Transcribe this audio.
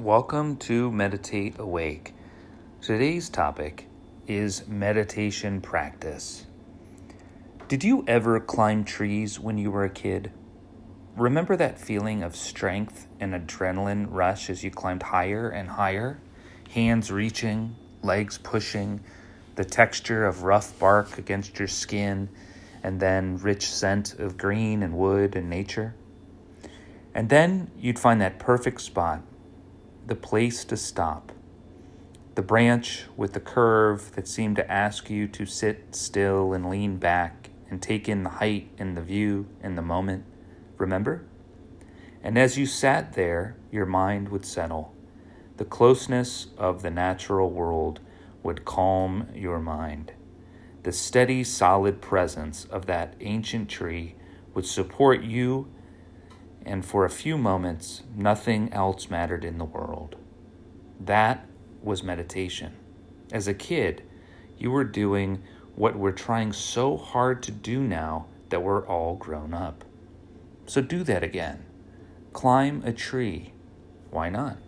Welcome to Meditate Awake. Today's topic is meditation practice. Did you ever climb trees when you were a kid? Remember that feeling of strength and adrenaline rush as you climbed higher and higher? Hands reaching, legs pushing, the texture of rough bark against your skin, and then rich scent of green and wood and nature? And then you'd find that perfect spot the place to stop. The branch with the curve that seemed to ask you to sit still and lean back and take in the height and the view and the moment. Remember? And as you sat there, your mind would settle. The closeness of the natural world would calm your mind. The steady, solid presence of that ancient tree would support you and for a few moments, nothing else mattered in the world. That was meditation. As a kid, you were doing what we're trying so hard to do now that we're all grown up. So do that again. Climb a tree. Why not?